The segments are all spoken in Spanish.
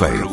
fail.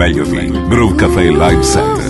meglio di Groove Cafe Live Center.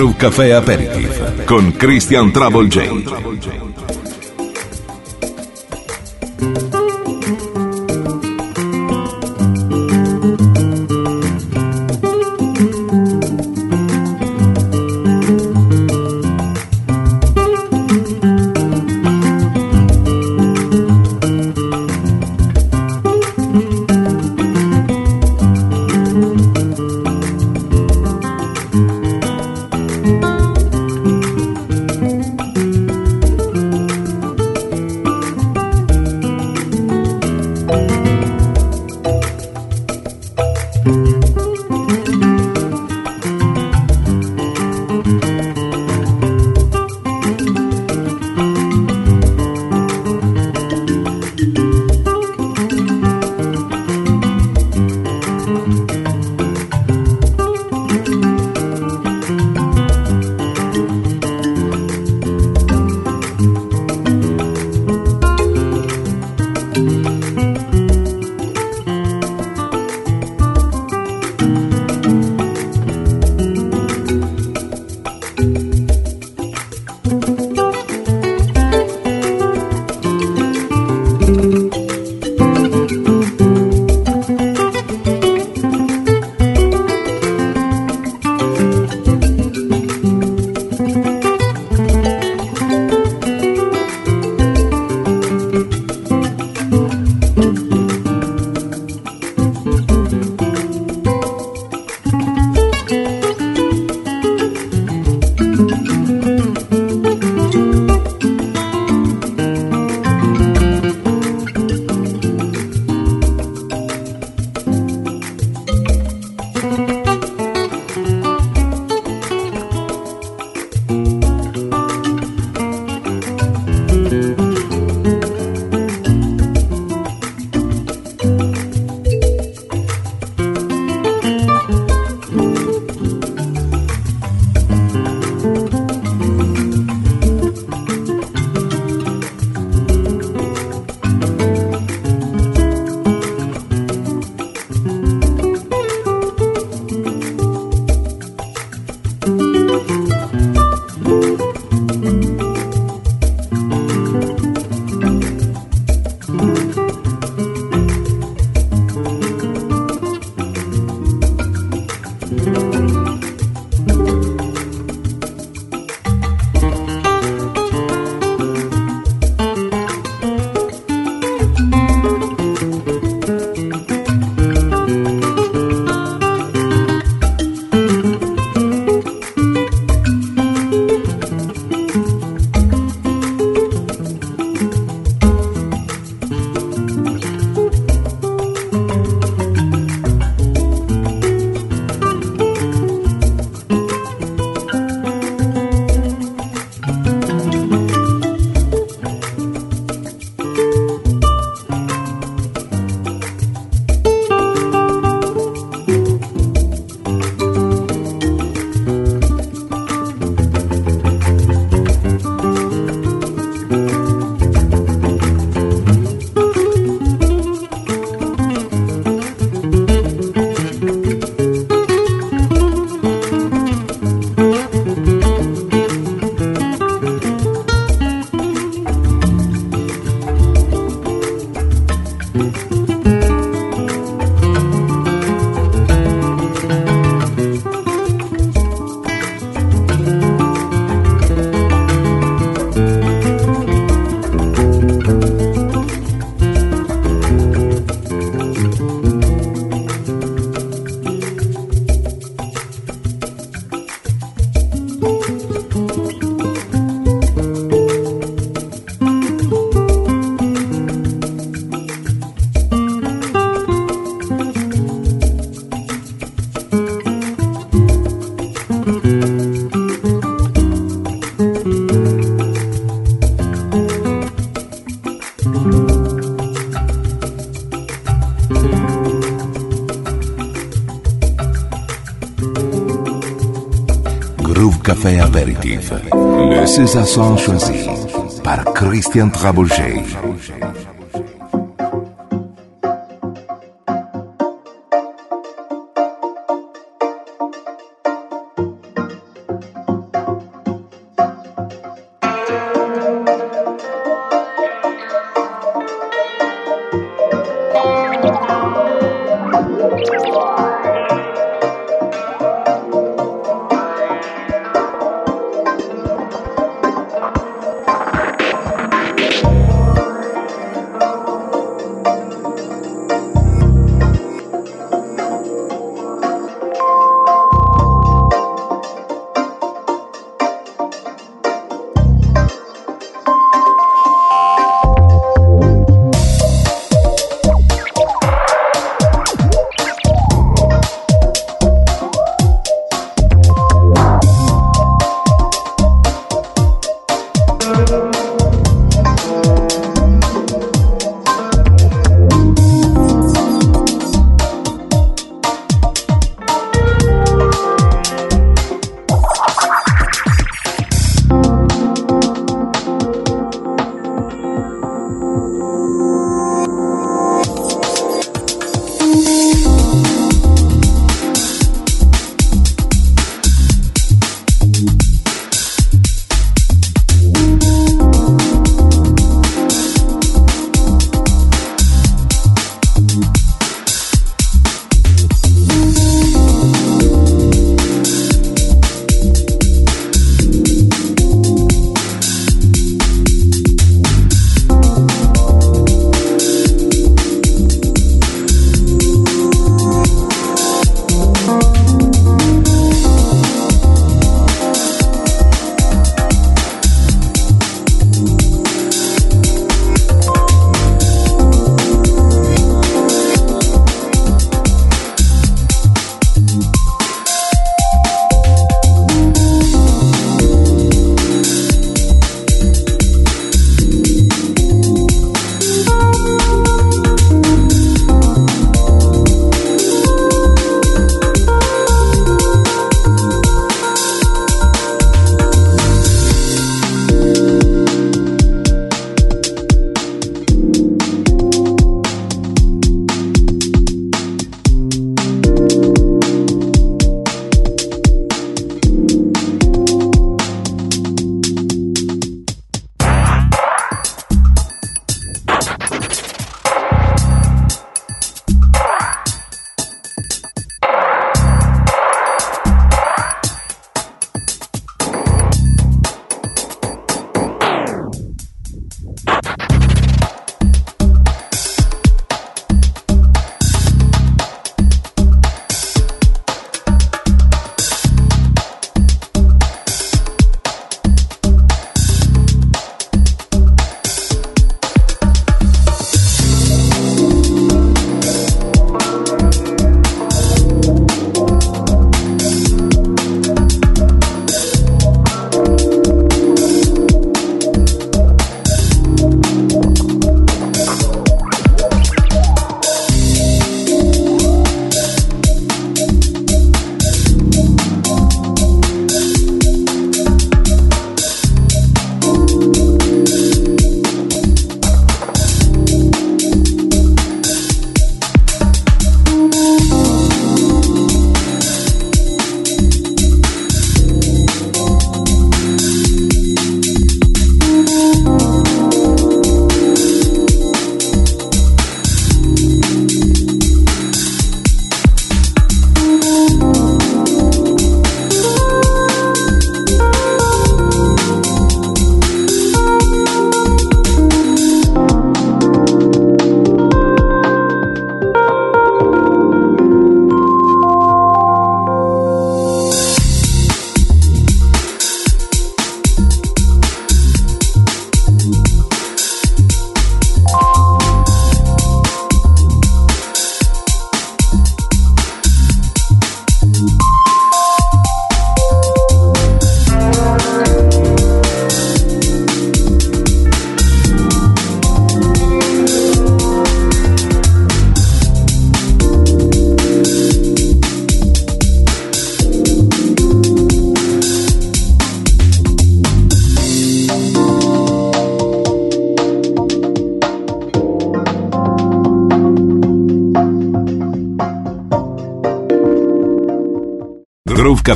Groove Café Aperitif con Christian Trouble J. ces chansons choisies par Christian Trabouget.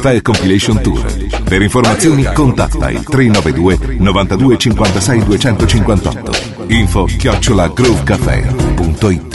Groove Café Compilation Tour. Per informazioni contatta il 392 92 56 258. Info chiocciola groovecafé.it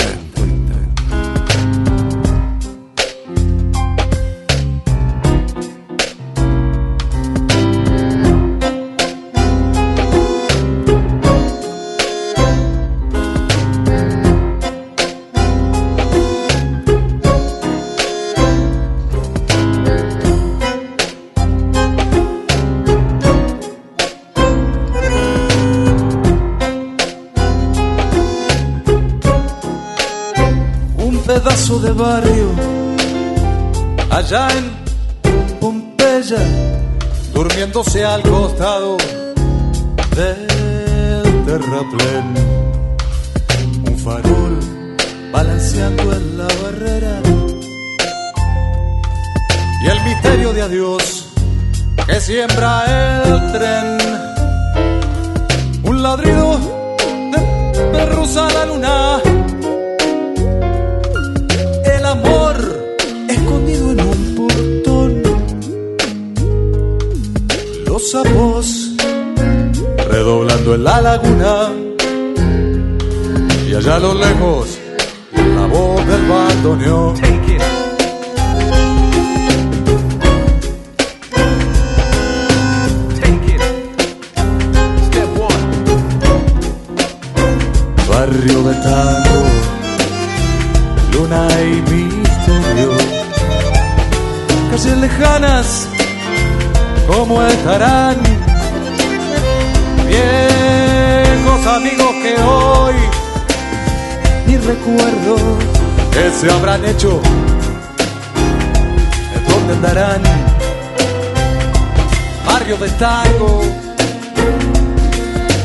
la luna el amor escondido en un portón. Los sapos redoblando en la laguna. Y allá a lo lejos, la voz del bandoneón. ¿Cómo estarán? Viejos amigos que hoy ni recuerdo que se habrán hecho, ¿en dónde andarán? Barrio de tango,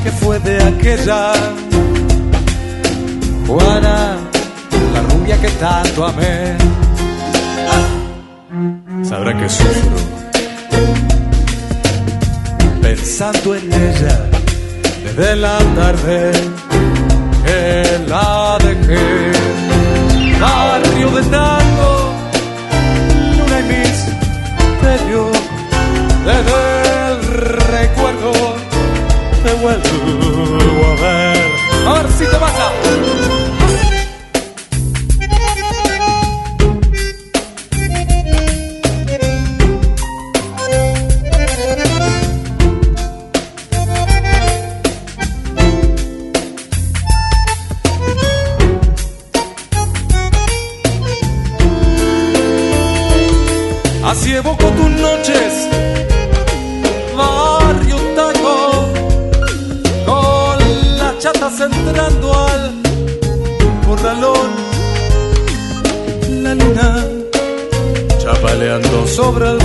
que fue de aquella Juana la rubia que tanto amé. Sabrá que sufro pensando en ella desde la tarde que la dejé. Barrio de tango, luna y misterio, desde el recuerdo te vuelvo a ver. A ver si te vas sobre el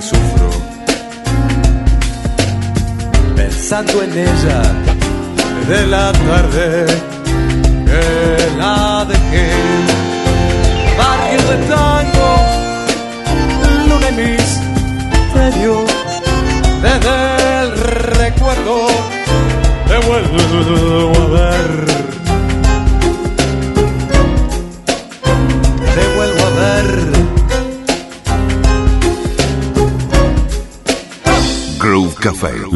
sufro pensando en ella desde la tarde que la dejé. Barrio de tango, luna y misterio, desde el recuerdo te vuelvo a ver.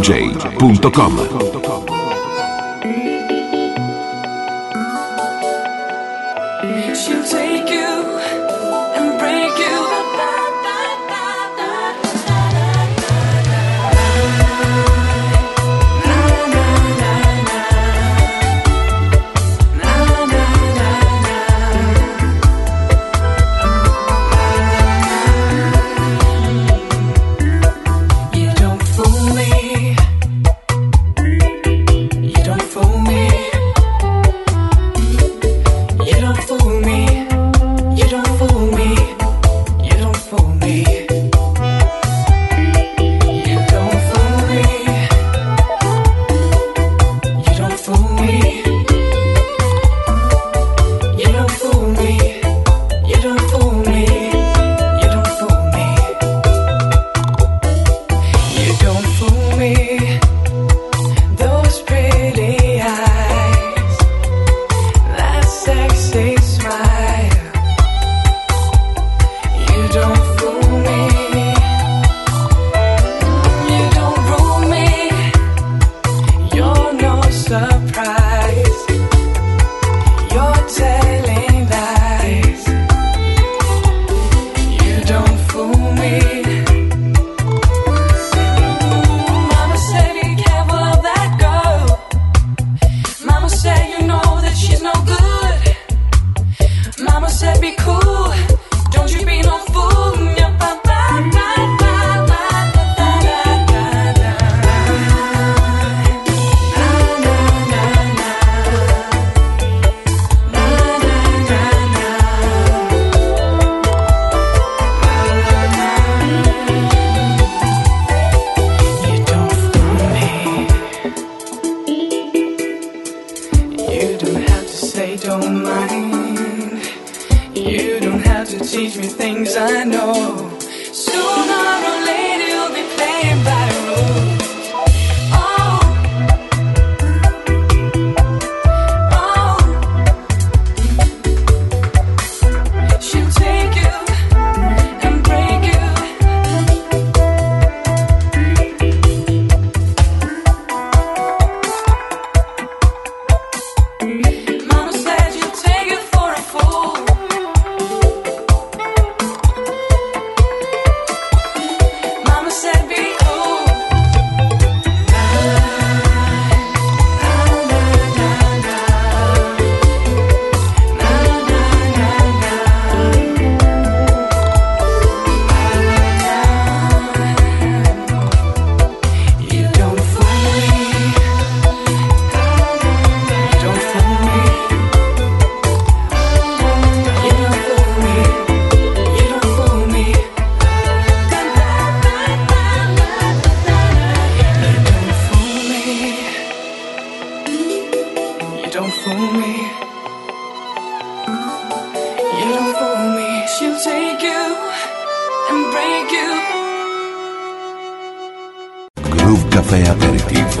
www.troublej.com She'll take you جروب كافيه اريتيف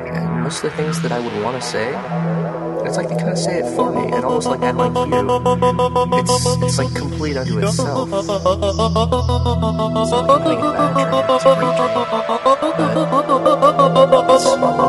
and most of the things that I would want to say, it's like they kind of say it for me, and almost like I like you. It's it's like complete unto itself. So I'm it's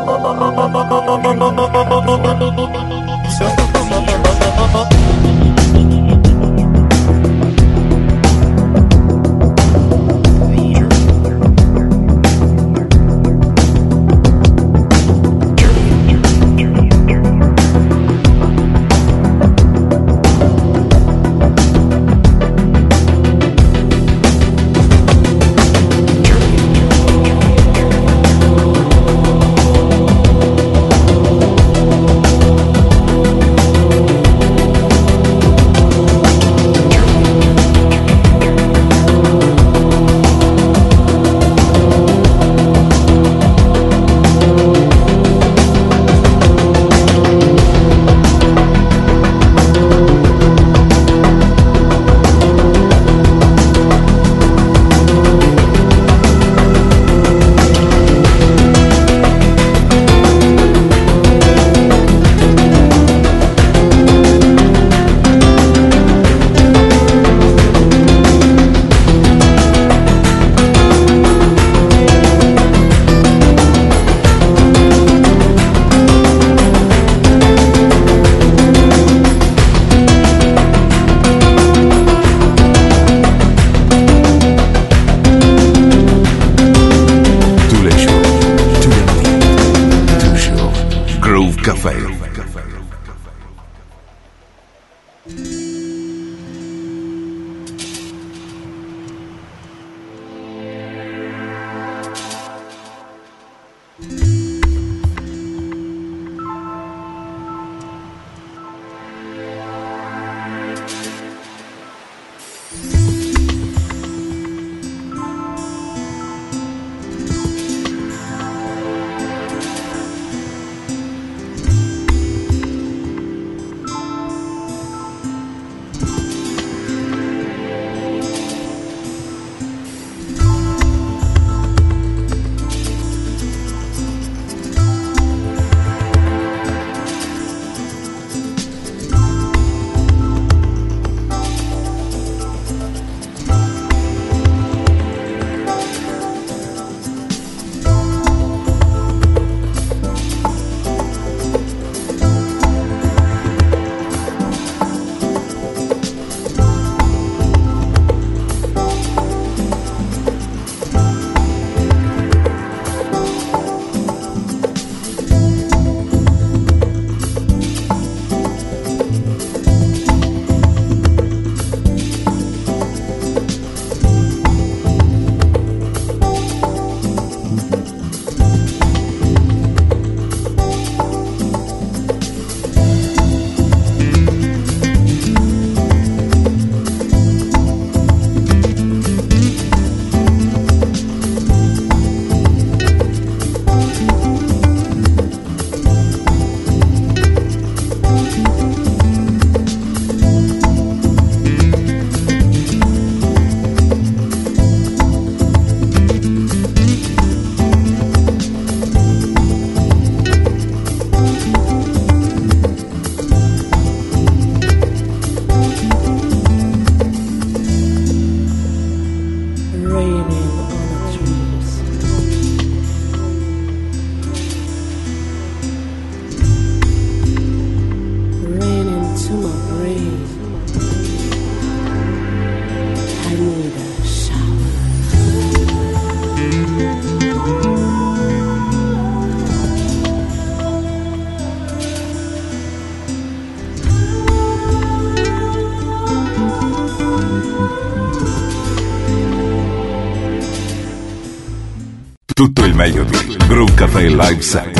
Periodo. Groove Cafe Live Set.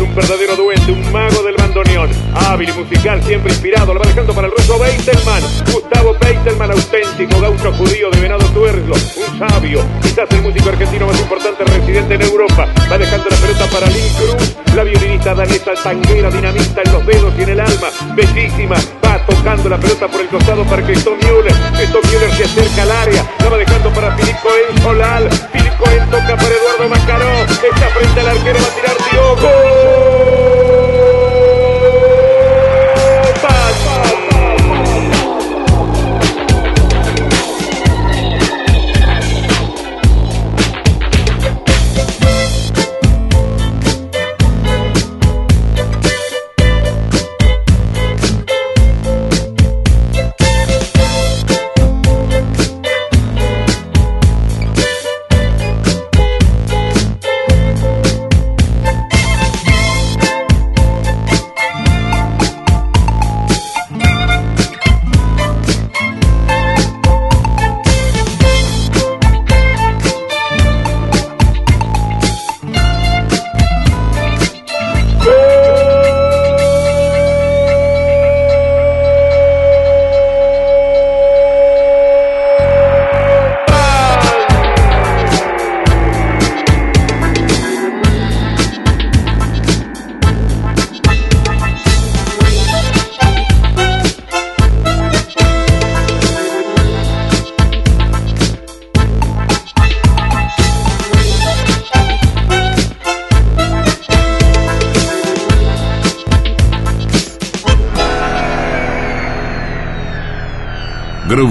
Un verdadero duende, un mago del bandoneón. Hábil y musical, siempre inspirado, lo va dejando para el ruso Beitelman. Gustavo Beitelman, auténtico gaucho judío de Venado Tuerlo, un sabio, quizás el músico argentino más importante residente en Europa. Va dejando la pelota para Lynn Cruz, la violinista danesa tanguera, dinamista en los dedos y en el alma, bellísima. Va tocando la pelota por el costado para Tom Müller, Tom Müller se acerca al área, la va dejando para Filip Cohen Solal. Filip Cohen toca para Eduardo Macaró, está frente al arquero, va a tirar your go.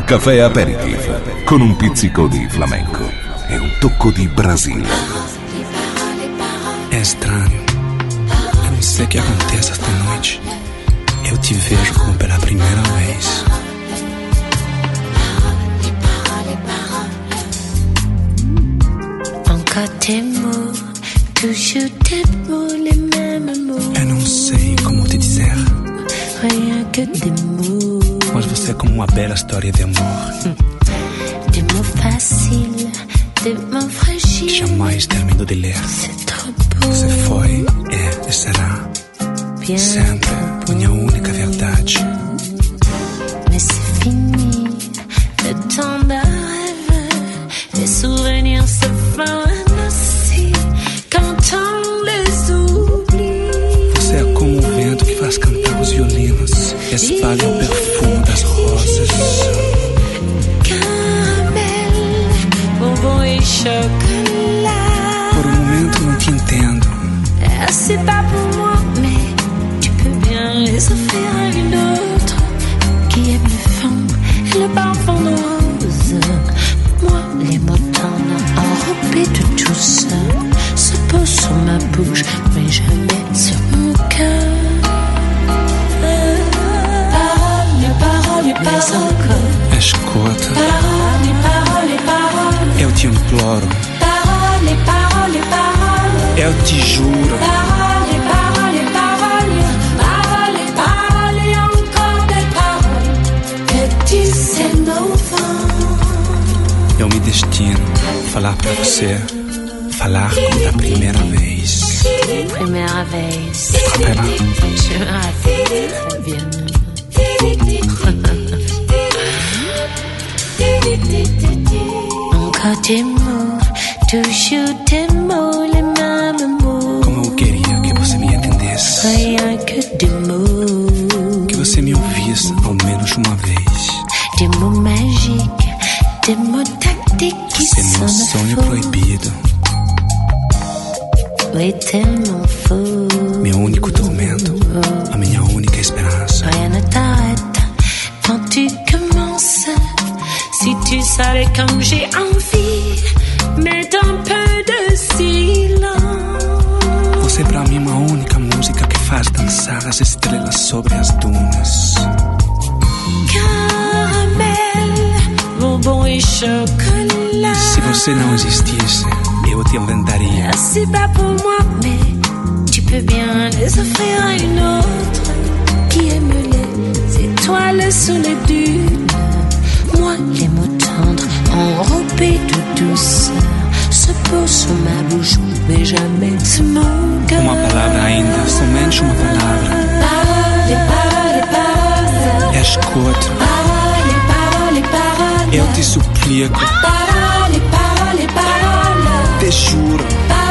Café Aperitif con un pizzico di flamenco e un tocco di Brasile. É estranho. Eu não sei o que acontece esta noite. Eu te vejo como pela primeira vez. Encore tes mots, toujours tes mots, les mêmes mots. Eu não sei como te dizer, Rien que des mots, mas você é como uma bela história de amor des mots faciles, des mots que fragiles. jamais termino de ler. Você foi, é e será sempre minha única verdade. Escuta, Parole, parole, parole, eu te imploro, parole, parole, parole. eu te juro. Parole, parole, parole, parole, parole, encore des paroles que tu sais no vent. Eu me destino a falar pra você, falar como da primeira vez. Première vez, Rappela, je me rappelle très bien. Como eu queria que você me entendesse. Que você me ouvisse ao menos uma vez. Esse é meu sonho proibido. É tellement faux. Comme j'ai envie, mais d'un peu de silence. Você é pra mim uma única música que faz dançar as estrelas sobre as dunas. Caramel, bonbon et chocolat. Se você não existisse, eu te inventaria. C'est pas pour moi, mais tu peux bien les offrir à une autre qui aime les étoiles sous les dunes. bébé de douce se pôs sur ma bouche, mais jamais ce mot. Uma palavra ainda, somente uma palavra. Pare, pare, pare. Escuta. Pare, pare, pare. Eu te suplico. Pare, pare, pare. Te juro. Pare,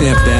accept that.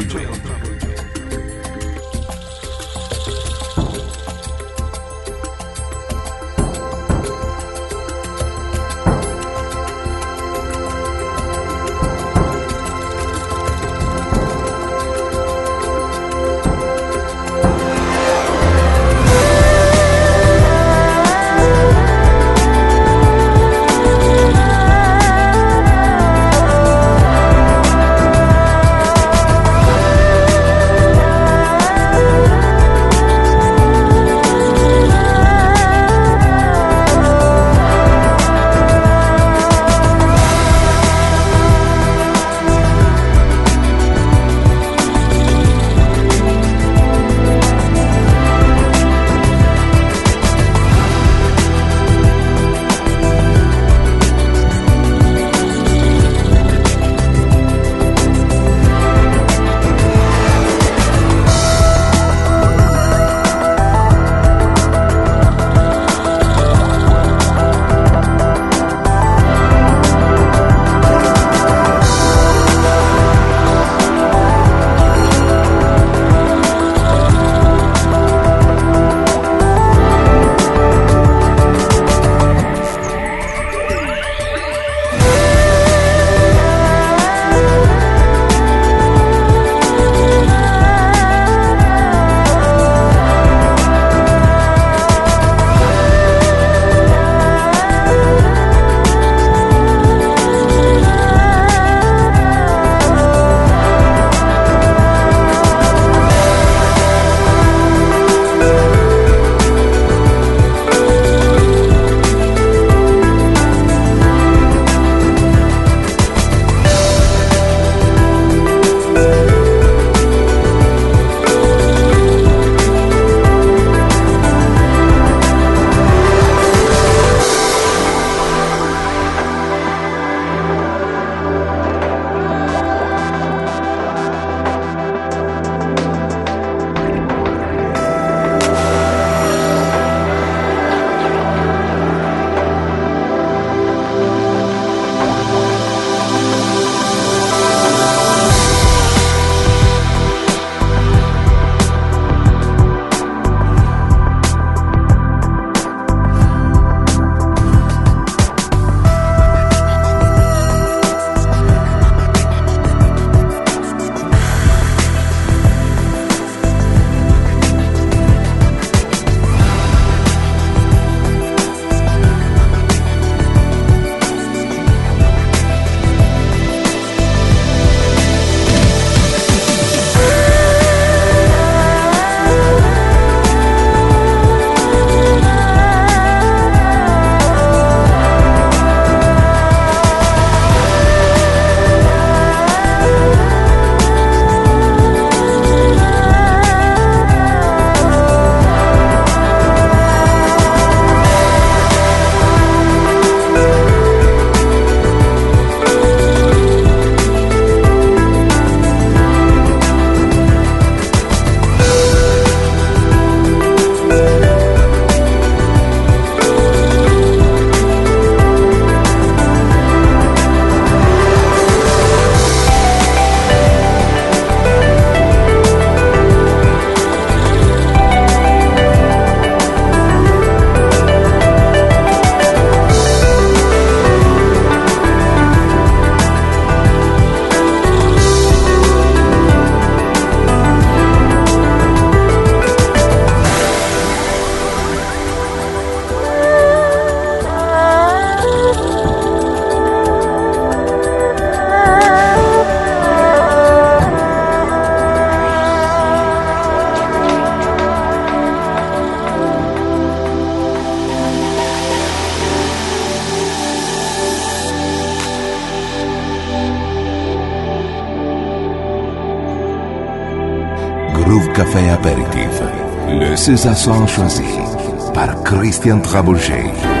ces accents choisis par Christian Trabouget.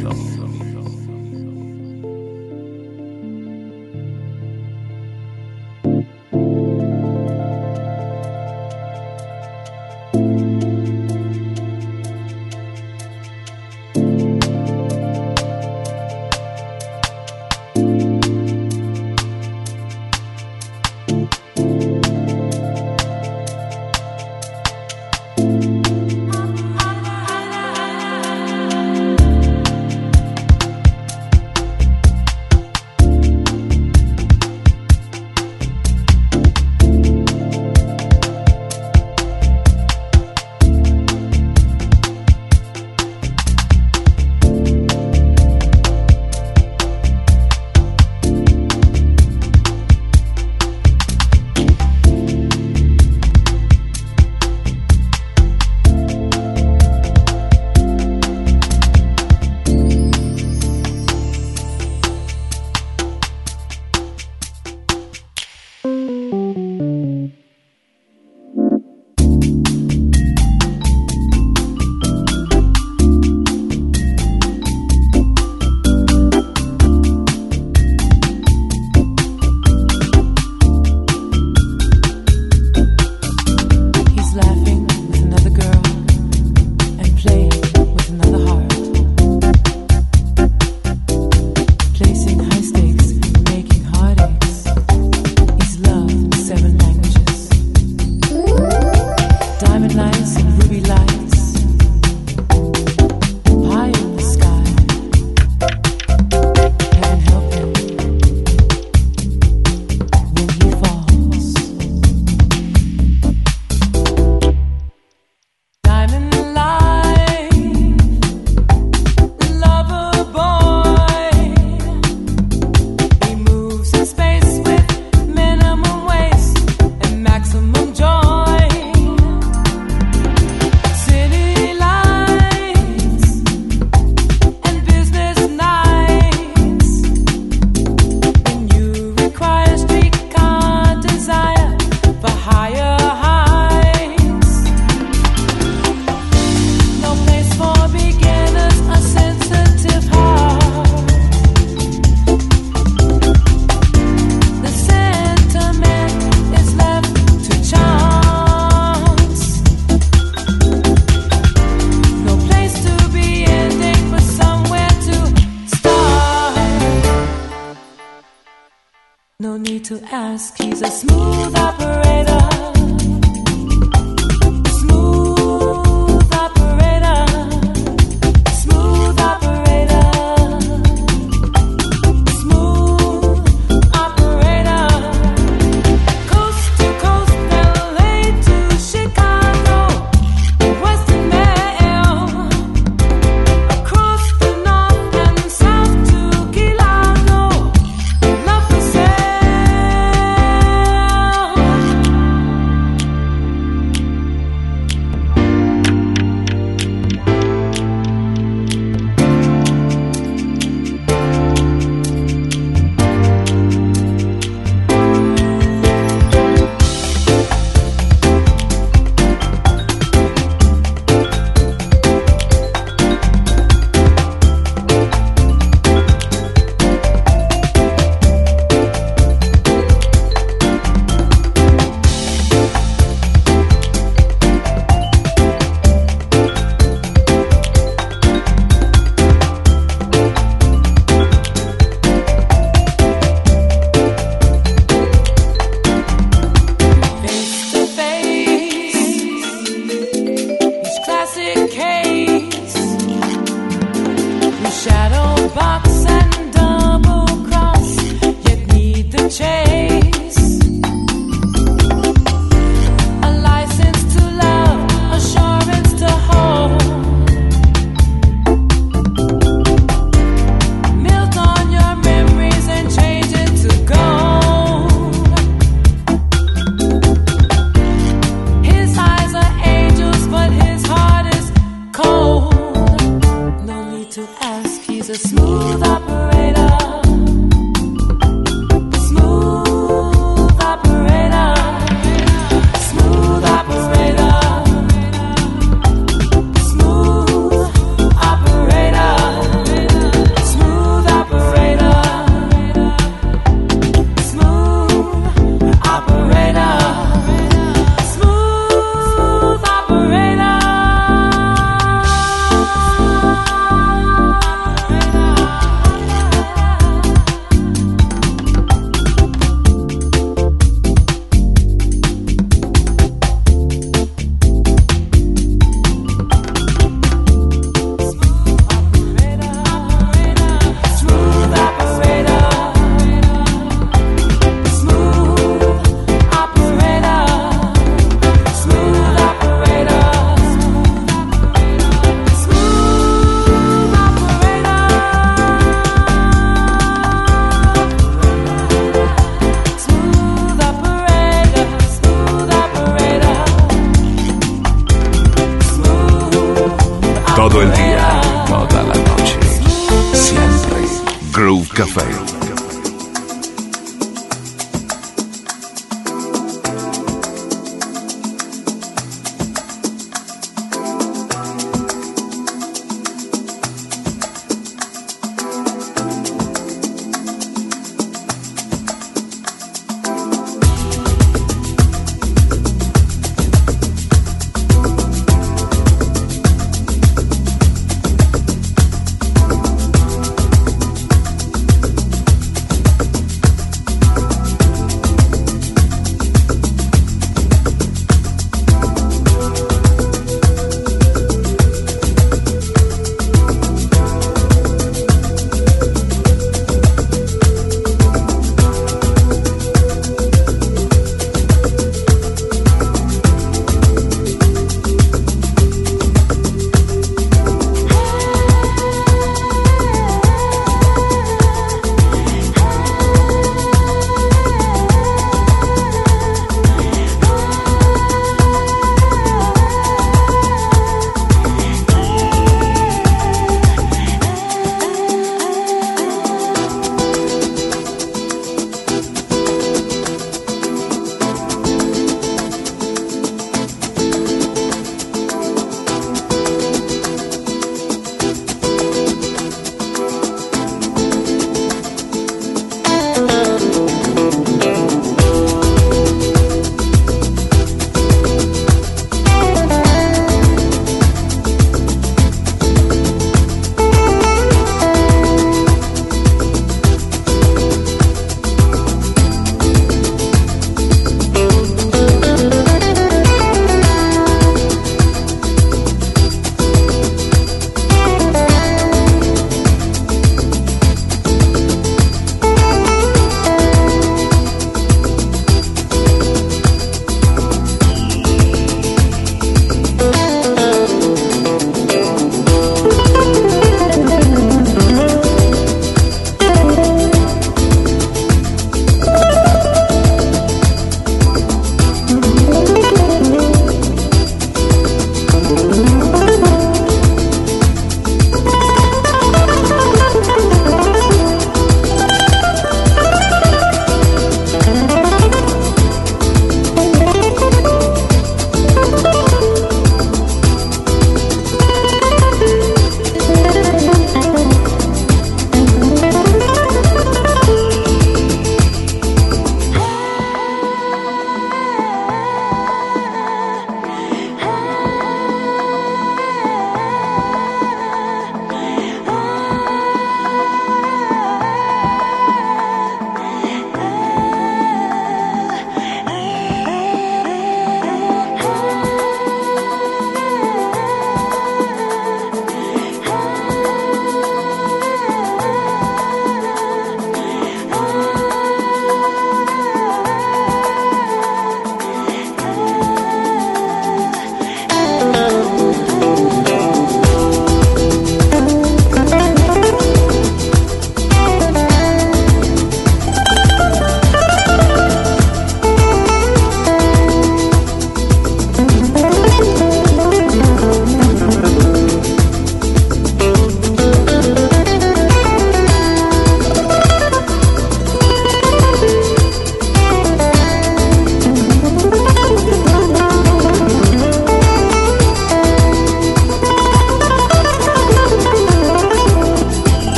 Café.